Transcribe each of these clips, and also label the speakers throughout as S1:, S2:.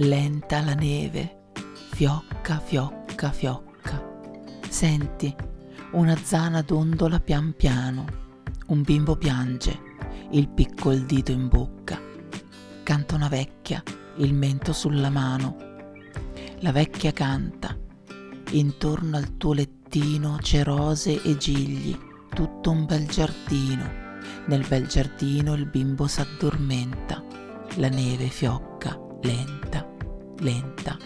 S1: Lenta la neve, fiocca, fiocca, fiocca. Senti, una zana dondola pian piano, un bimbo piange, il piccol dito in bocca. Canta una vecchia, il mento sulla mano. La vecchia canta, intorno al tuo lettino c'è rose e gigli, tutto un bel giardino. Nel bel giardino il bimbo s'addormenta, la neve fiocca lenta lenta,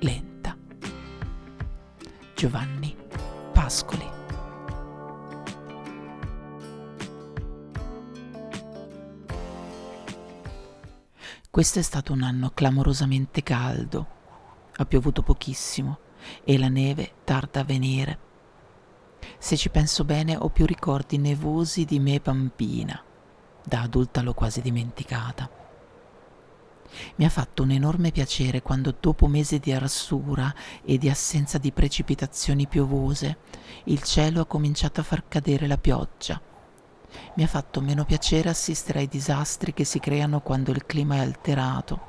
S1: lenta. Giovanni Pascoli. Questo è stato un anno clamorosamente caldo. Ha piovuto pochissimo e la neve tarda a venire. Se ci penso bene ho più ricordi nevosi di me bambina. Da adulta l'ho quasi dimenticata. Mi ha fatto un enorme piacere quando dopo mesi di arsura e di assenza di precipitazioni piovose, il cielo ha cominciato a far cadere la pioggia. Mi ha fatto meno piacere assistere ai disastri che si creano quando il clima è alterato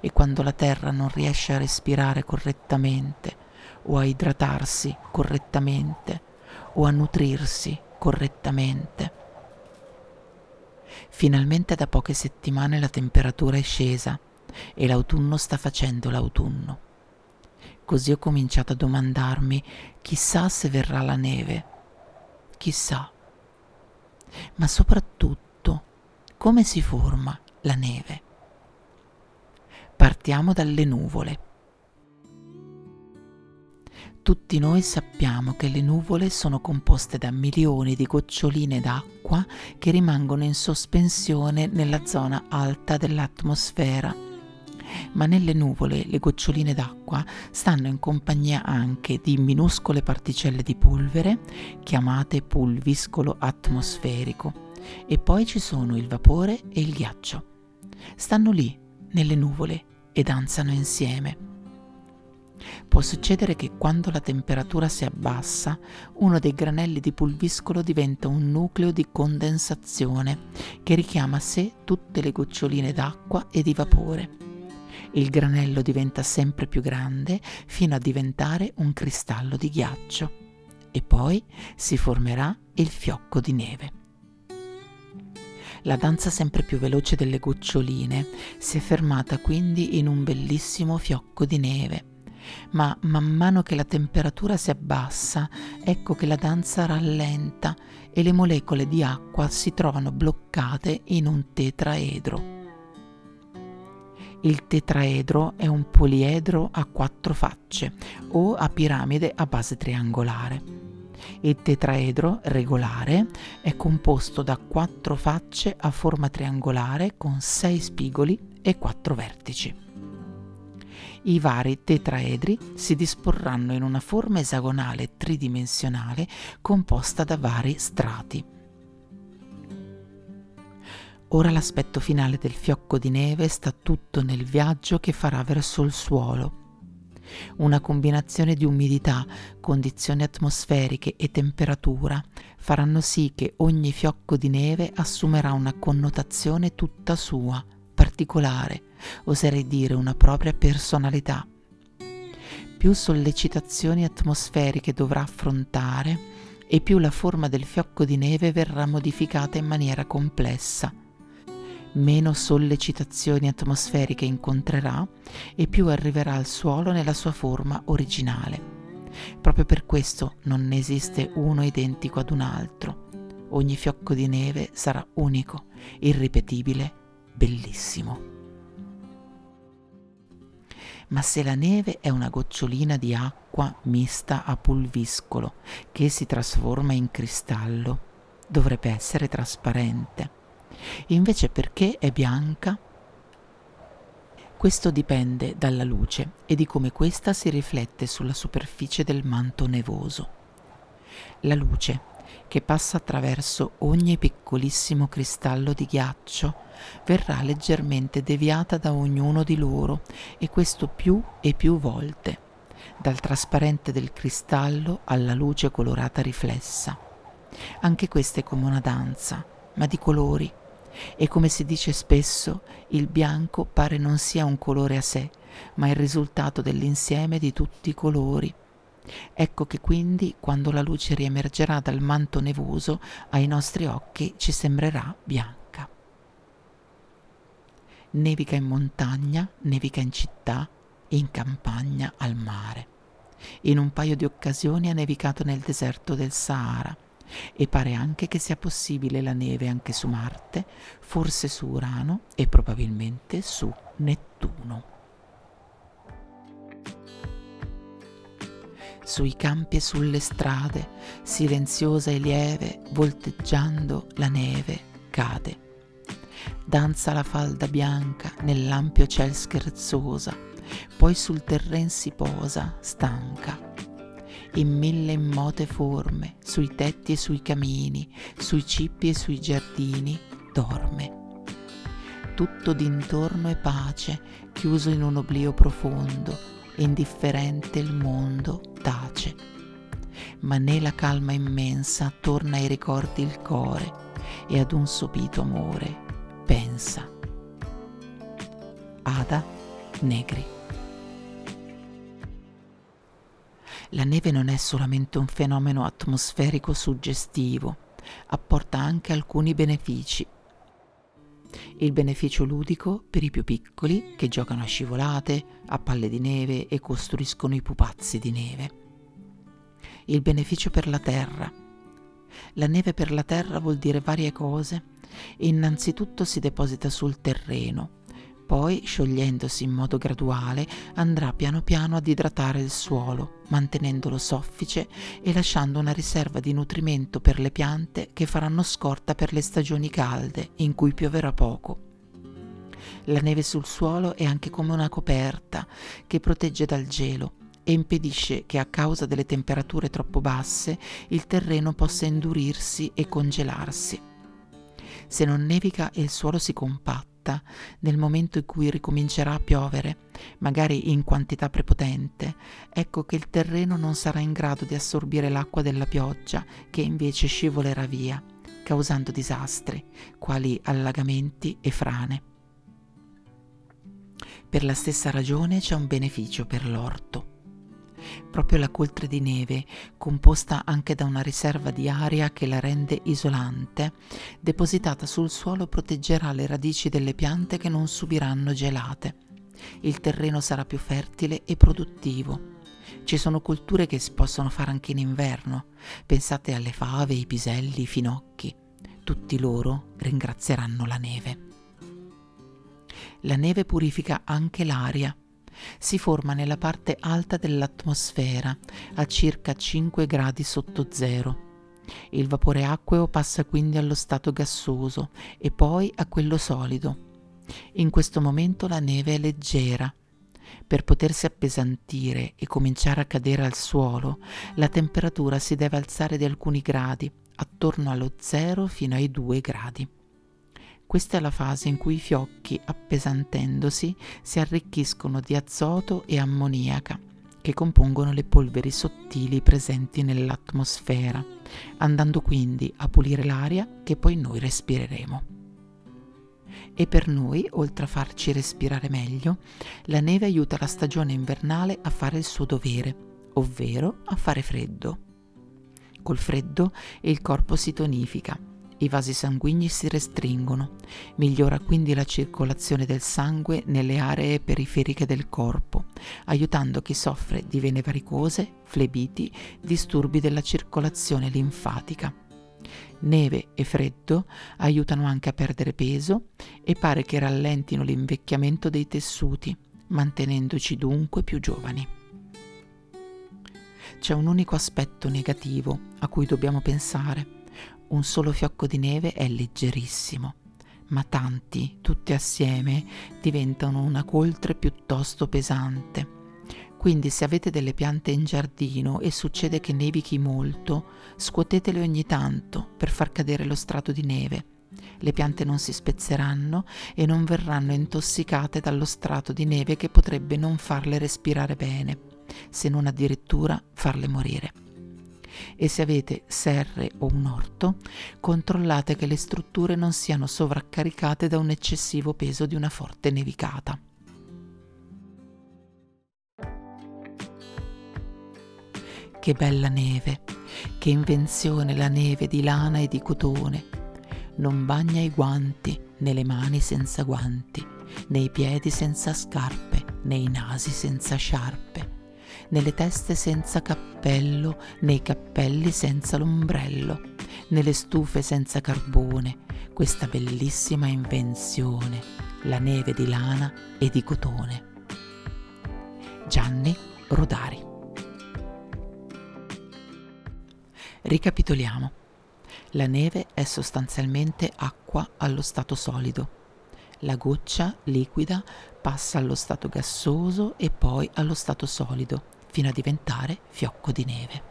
S1: e quando la terra non riesce a respirare correttamente o a idratarsi correttamente o a nutrirsi correttamente. Finalmente da poche settimane la temperatura è scesa e l'autunno sta facendo l'autunno. Così ho cominciato a domandarmi chissà se verrà la neve, chissà. Ma soprattutto come si forma la neve. Partiamo dalle nuvole. Tutti noi sappiamo che le nuvole sono composte da milioni di goccioline d'acqua che rimangono in sospensione nella zona alta dell'atmosfera. Ma nelle nuvole le goccioline d'acqua stanno in compagnia anche di minuscole particelle di polvere, chiamate pulviscolo atmosferico, e poi ci sono il vapore e il ghiaccio. Stanno lì, nelle nuvole, e danzano insieme. Può succedere che quando la temperatura si abbassa, uno dei granelli di pulviscolo diventa un nucleo di condensazione che richiama a sé tutte le goccioline d'acqua e di vapore. Il granello diventa sempre più grande fino a diventare un cristallo di ghiaccio e poi si formerà il fiocco di neve. La danza sempre più veloce delle goccioline si è fermata quindi in un bellissimo fiocco di neve ma man mano che la temperatura si abbassa, ecco che la danza rallenta e le molecole di acqua si trovano bloccate in un tetraedro. Il tetraedro è un poliedro a quattro facce o a piramide a base triangolare. Il tetraedro regolare è composto da quattro facce a forma triangolare con sei spigoli e quattro vertici i vari tetraedri si disporranno in una forma esagonale tridimensionale composta da vari strati. Ora l'aspetto finale del fiocco di neve sta tutto nel viaggio che farà verso il suolo. Una combinazione di umidità, condizioni atmosferiche e temperatura faranno sì che ogni fiocco di neve assumerà una connotazione tutta sua, particolare, oserei dire una propria personalità. Più sollecitazioni atmosferiche dovrà affrontare e più la forma del fiocco di neve verrà modificata in maniera complessa. Meno sollecitazioni atmosferiche incontrerà e più arriverà al suolo nella sua forma originale. Proprio per questo non ne esiste uno identico ad un altro. Ogni fiocco di neve sarà unico, irripetibile, bellissimo. Ma se la neve è una gocciolina di acqua mista a pulviscolo che si trasforma in cristallo, dovrebbe essere trasparente. Invece perché è bianca? Questo dipende dalla luce e di come questa si riflette sulla superficie del manto nevoso. La luce, che passa attraverso ogni piccolissimo cristallo di ghiaccio, verrà leggermente deviata da ognuno di loro e questo più e più volte, dal trasparente del cristallo alla luce colorata riflessa. Anche questa è come una danza, ma di colori, e come si dice spesso, il bianco pare non sia un colore a sé, ma il risultato dell'insieme di tutti i colori. Ecco che quindi, quando la luce riemergerà dal manto nevoso, ai nostri occhi ci sembrerà bianca. Nevica in montagna, nevica in città, in campagna, al mare. In un paio di occasioni ha nevicato nel deserto del Sahara e pare anche che sia possibile la neve anche su Marte, forse su Urano e probabilmente su Nettuno. Sui campi e sulle strade, silenziosa e lieve, volteggiando la neve cade. Danza la falda bianca nell'ampio ciel scherzosa, poi sul terren si posa, stanca in mille immote forme, sui tetti e sui camini, sui cippi e sui giardini, dorme. Tutto d'intorno è pace, chiuso in un oblio profondo, indifferente il mondo tace. Ma né la calma immensa torna ai ricordi il core e ad un sopito amore pensa. Ada Negri La neve non è solamente un fenomeno atmosferico suggestivo, apporta anche alcuni benefici. Il beneficio ludico per i più piccoli che giocano a scivolate, a palle di neve e costruiscono i pupazzi di neve. Il beneficio per la terra. La neve per la terra vuol dire varie cose. Innanzitutto si deposita sul terreno, poi, sciogliendosi in modo graduale, andrà piano piano ad idratare il suolo, mantenendolo soffice e lasciando una riserva di nutrimento per le piante che faranno scorta per le stagioni calde, in cui pioverà poco. La neve sul suolo è anche come una coperta che protegge dal gelo e impedisce che a causa delle temperature troppo basse il terreno possa indurirsi e congelarsi. Se non nevica il suolo si compatta fretta nel momento in cui ricomincerà a piovere, magari in quantità prepotente, ecco che il terreno non sarà in grado di assorbire l'acqua della pioggia che invece scivolerà via, causando disastri, quali allagamenti e frane. Per la stessa ragione c'è un beneficio per l'orto proprio la coltre di neve, composta anche da una riserva di aria che la rende isolante, depositata sul suolo proteggerà le radici delle piante che non subiranno gelate. Il terreno sarà più fertile e produttivo. Ci sono colture che si possono fare anche in inverno. Pensate alle fave, i piselli, i finocchi. Tutti loro ringrazieranno la neve. La neve purifica anche l'aria si forma nella parte alta dell'atmosfera, a circa 5 gradi sotto zero. Il vapore acqueo passa quindi allo stato gassoso e poi a quello solido. In questo momento la neve è leggera. Per potersi appesantire e cominciare a cadere al suolo, la temperatura si deve alzare di alcuni gradi, attorno allo zero fino ai 2 gradi. Questa è la fase in cui i fiocchi, appesantendosi, si arricchiscono di azoto e ammoniaca, che compongono le polveri sottili presenti nell'atmosfera, andando quindi a pulire l'aria che poi noi respireremo. E per noi, oltre a farci respirare meglio, la neve aiuta la stagione invernale a fare il suo dovere, ovvero a fare freddo. Col freddo il corpo si tonifica, i vasi sanguigni si restringono, migliora quindi la circolazione del sangue nelle aree periferiche del corpo, aiutando chi soffre di vene varicose, flebiti, disturbi della circolazione linfatica. Neve e freddo aiutano anche a perdere peso e pare che rallentino l'invecchiamento dei tessuti, mantenendoci dunque più giovani. C'è un unico aspetto negativo a cui dobbiamo pensare. Un solo fiocco di neve è leggerissimo, ma tanti, tutti assieme, diventano una coltre piuttosto pesante. Quindi se avete delle piante in giardino e succede che nevichi molto, scuotetele ogni tanto per far cadere lo strato di neve. Le piante non si spezzeranno e non verranno intossicate dallo strato di neve che potrebbe non farle respirare bene, se non addirittura farle morire e se avete serre o un orto, controllate che le strutture non siano sovraccaricate da un eccessivo peso di una forte nevicata. Che bella neve, che invenzione la neve di lana e di cotone. Non bagna i guanti, né le mani senza guanti, né i piedi senza scarpe, né i nasi senza sciarpe nelle teste senza cappello, nei cappelli senza l'ombrello, nelle stufe senza carbone, questa bellissima invenzione, la neve di lana e di cotone. Gianni Rodari. Ricapitoliamo. La neve è sostanzialmente acqua allo stato solido. La goccia liquida passa allo stato gassoso e poi allo stato solido fino a diventare fiocco di neve.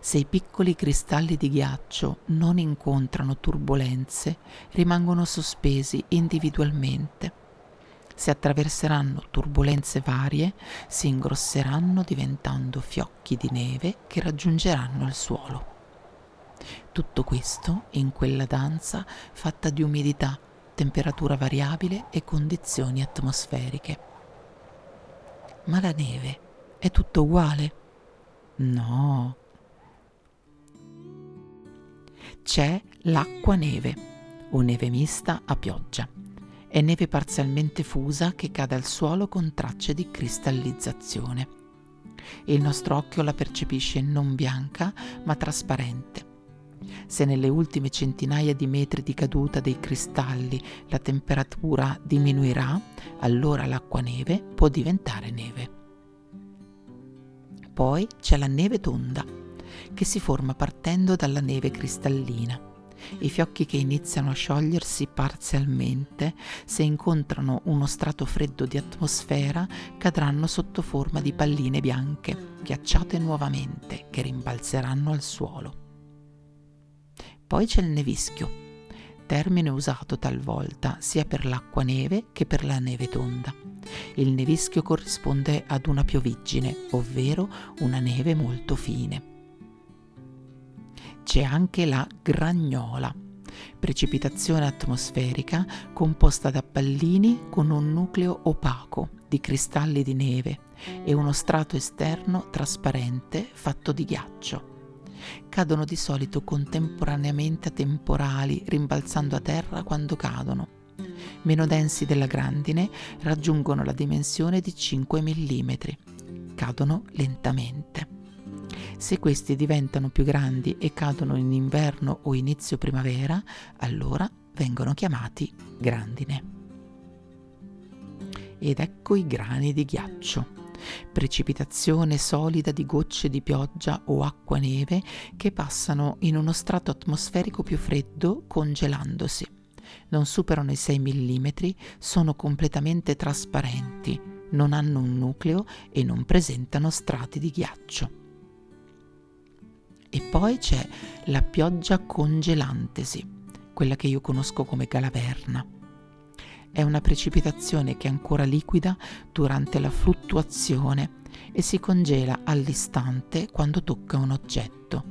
S1: Se i piccoli cristalli di ghiaccio non incontrano turbulenze, rimangono sospesi individualmente. Se attraverseranno turbulenze varie, si ingrosseranno diventando fiocchi di neve che raggiungeranno il suolo. Tutto questo in quella danza fatta di umidità, temperatura variabile e condizioni atmosferiche. Ma la neve è tutto uguale? No. C'è l'acqua neve o neve mista a pioggia. È neve parzialmente fusa che cade al suolo con tracce di cristallizzazione. Il nostro occhio la percepisce non bianca ma trasparente. Se nelle ultime centinaia di metri di caduta dei cristalli la temperatura diminuirà, allora l'acqua neve può diventare neve. Poi c'è la neve tonda, che si forma partendo dalla neve cristallina. I fiocchi che iniziano a sciogliersi parzialmente, se incontrano uno strato freddo di atmosfera, cadranno sotto forma di palline bianche, ghiacciate nuovamente, che rimbalzeranno al suolo. Poi c'è il nevischio, termine usato talvolta sia per l'acqua neve che per la neve tonda. Il nevischio corrisponde ad una pioviggine, ovvero una neve molto fine. C'è anche la gragnola, precipitazione atmosferica composta da pallini con un nucleo opaco di cristalli di neve e uno strato esterno trasparente fatto di ghiaccio. Cadono di solito contemporaneamente a temporali, rimbalzando a terra quando cadono meno densi della grandine, raggiungono la dimensione di 5 mm. Cadono lentamente. Se questi diventano più grandi e cadono in inverno o inizio primavera, allora vengono chiamati grandine. Ed ecco i grani di ghiaccio precipitazione solida di gocce di pioggia o acqua neve che passano in uno strato atmosferico più freddo congelandosi non superano i 6 mm, sono completamente trasparenti, non hanno un nucleo e non presentano strati di ghiaccio. E poi c'è la pioggia congelantesi, quella che io conosco come galaverna. È una precipitazione che è ancora liquida durante la fluttuazione e si congela all'istante quando tocca un oggetto.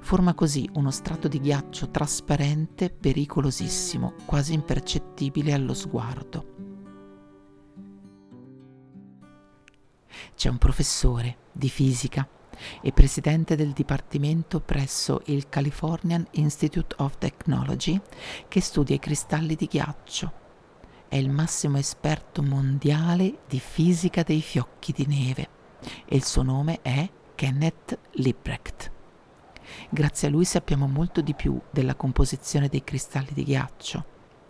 S1: Forma così uno strato di ghiaccio trasparente pericolosissimo, quasi impercettibile allo sguardo. C'è un professore di fisica e presidente del dipartimento presso il Californian Institute of Technology che studia i cristalli di ghiaccio. È il massimo esperto mondiale di fisica dei fiocchi di neve e il suo nome è Kenneth Liebrecht. Grazie a lui sappiamo molto di più della composizione dei cristalli di ghiaccio.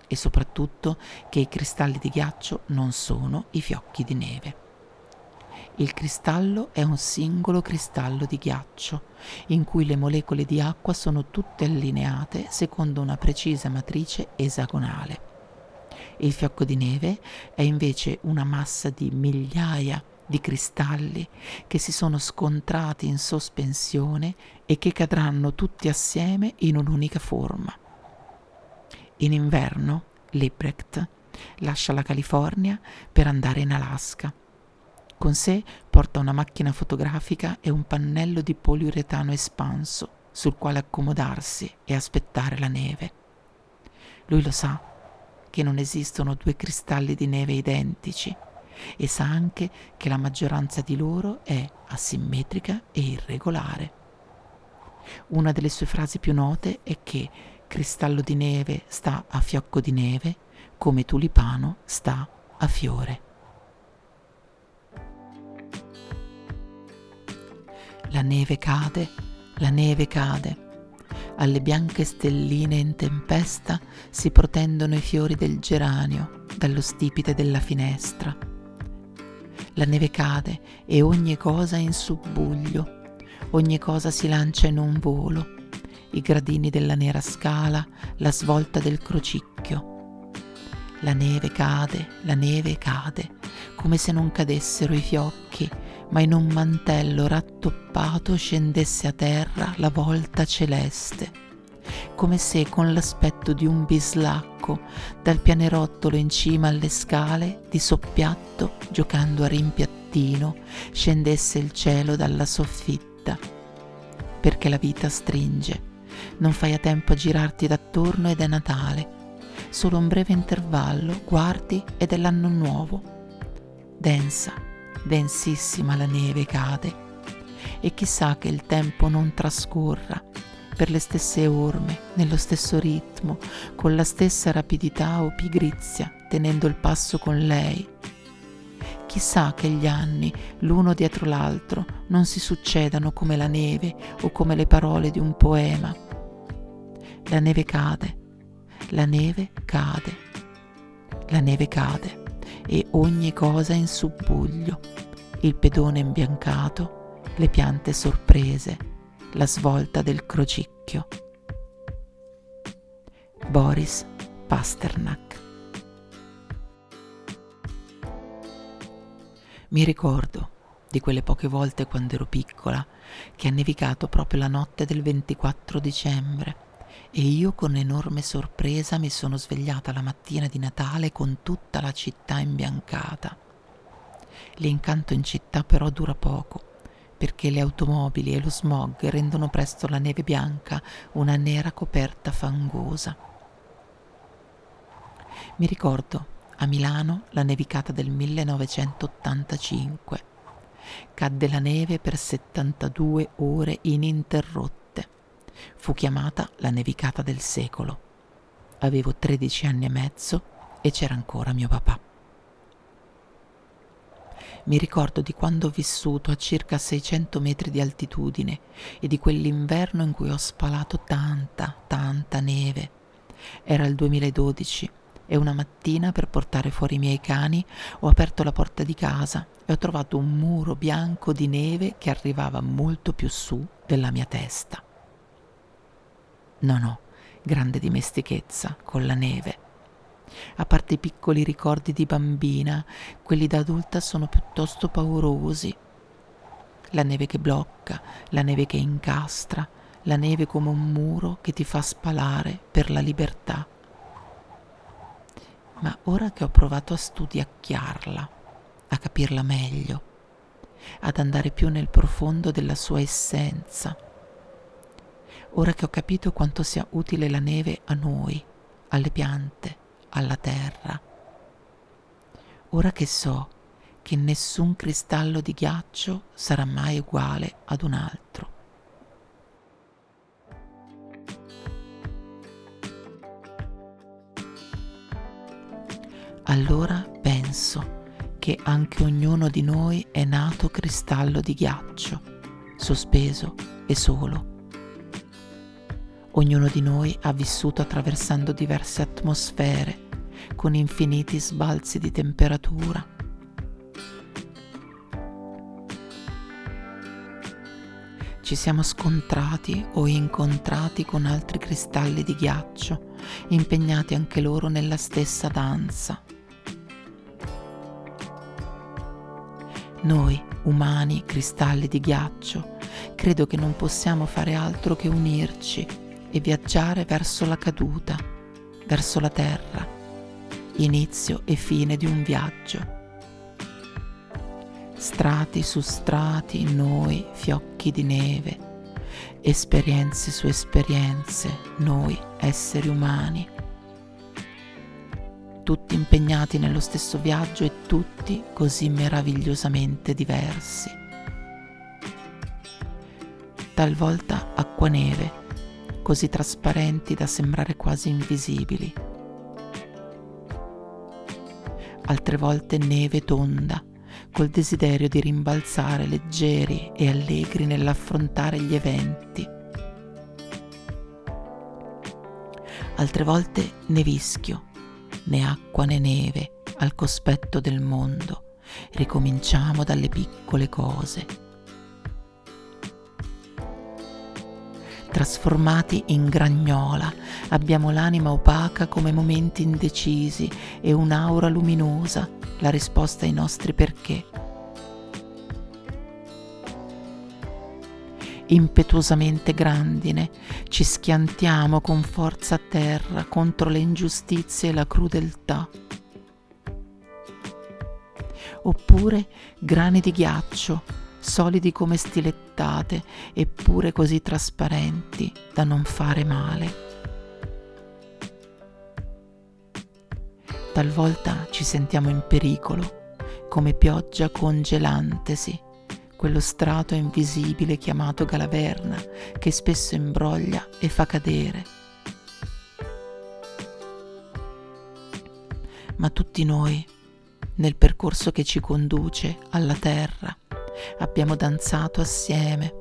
S1: e soprattutto che i cristalli di ghiaccio non sono i fiocchi di neve. Il cristallo è un singolo cristallo di ghiaccio, in cui le molecole di acqua sono tutte allineate secondo una precisa matrice esagonale. Il fiocco di neve è invece una massa di migliaia di cristalli che si sono scontrati in sospensione e che cadranno tutti assieme in un'unica forma. In inverno, Liebrecht lascia la California per andare in Alaska. Con sé porta una macchina fotografica e un pannello di poliuretano espanso sul quale accomodarsi e aspettare la neve. Lui lo sa che non esistono due cristalli di neve identici e sa anche che la maggioranza di loro è asimmetrica e irregolare. Una delle sue frasi più note è che cristallo di neve sta a fiocco di neve come tulipano sta a fiore. La neve cade, la neve cade. Alle bianche stelline in tempesta si protendono i fiori del geranio dallo stipite della finestra. La neve cade e ogni cosa è in subbuglio, ogni cosa si lancia in un volo, i gradini della nera scala, la svolta del crocicchio. La neve cade, la neve cade, come se non cadessero i fiocchi, ma in un mantello rattoppato scendesse a terra la volta celeste come se con l'aspetto di un bislacco dal pianerottolo in cima alle scale di soppiatto giocando a rimpiattino scendesse il cielo dalla soffitta. Perché la vita stringe. Non fai a tempo a girarti d'attorno ed è Natale. Solo un breve intervallo guardi ed è l'anno nuovo. Densa densissima la neve cade e chissà che il tempo non trascorra per le stesse orme, nello stesso ritmo, con la stessa rapidità o pigrizia, tenendo il passo con lei. Chissà che gli anni, l'uno dietro l'altro, non si succedano come la neve o come le parole di un poema. La neve cade, la neve cade, la neve cade e ogni cosa in subbuglio, il pedone imbiancato, le piante sorprese, la svolta del crocicchio. Boris Pasternak. Mi ricordo di quelle poche volte quando ero piccola che ha nevicato proprio la notte del 24 dicembre e io con enorme sorpresa mi sono svegliata la mattina di Natale con tutta la città imbiancata. L'incanto in città però dura poco perché le automobili e lo smog rendono presto la neve bianca una nera coperta fangosa. Mi ricordo a Milano la nevicata del 1985. Cadde la neve per 72 ore ininterrotte. Fu chiamata la nevicata del secolo. Avevo 13 anni e mezzo e c'era ancora mio papà. Mi ricordo di quando ho vissuto a circa 600 metri di altitudine e di quell'inverno in cui ho spalato tanta, tanta neve. Era il 2012 e una mattina per portare fuori i miei cani ho aperto la porta di casa e ho trovato un muro bianco di neve che arrivava molto più su della mia testa. Non ho grande dimestichezza con la neve a parte i piccoli ricordi di bambina, quelli da adulta sono piuttosto paurosi. La neve che blocca, la neve che incastra, la neve come un muro che ti fa spalare per la libertà. Ma ora che ho provato a studiacchiarla, a capirla meglio, ad andare più nel profondo della sua essenza, ora che ho capito quanto sia utile la neve a noi, alle piante, alla terra. Ora che so che nessun cristallo di ghiaccio sarà mai uguale ad un altro. Allora penso che anche ognuno di noi è nato cristallo di ghiaccio, sospeso e solo. Ognuno di noi ha vissuto attraversando diverse atmosfere, con infiniti sbalzi di temperatura. Ci siamo scontrati o incontrati con altri cristalli di ghiaccio, impegnati anche loro nella stessa danza. Noi, umani, cristalli di ghiaccio, credo che non possiamo fare altro che unirci e viaggiare verso la caduta, verso la terra, inizio e fine di un viaggio strati su strati, noi, fiocchi di neve, esperienze su esperienze, noi, esseri umani, tutti impegnati nello stesso viaggio e tutti così meravigliosamente diversi. Talvolta acqua-neve, così trasparenti da sembrare quasi invisibili. Altre volte neve tonda, col desiderio di rimbalzare leggeri e allegri nell'affrontare gli eventi. Altre volte nevischio, né acqua né neve al cospetto del mondo, ricominciamo dalle piccole cose. Trasformati in gragnola, abbiamo l'anima opaca come momenti indecisi e un'aura luminosa la risposta ai nostri perché. Impetuosamente grandine, ci schiantiamo con forza a terra contro le ingiustizie e la crudeltà. Oppure grani di ghiaccio, solidi come stilettate, eppure così trasparenti da non fare male. Talvolta ci sentiamo in pericolo, come pioggia congelantesi, quello strato invisibile chiamato galaverna che spesso imbroglia e fa cadere. Ma tutti noi, nel percorso che ci conduce alla terra, abbiamo danzato assieme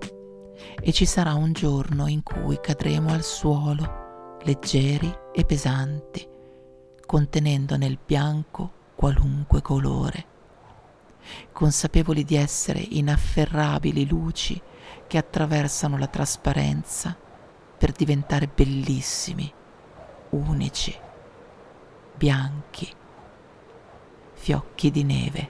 S1: e ci sarà un giorno in cui cadremo al suolo, leggeri e pesanti contenendo nel bianco qualunque colore, consapevoli di essere inafferrabili luci che attraversano la trasparenza per diventare bellissimi, unici, bianchi, fiocchi di neve.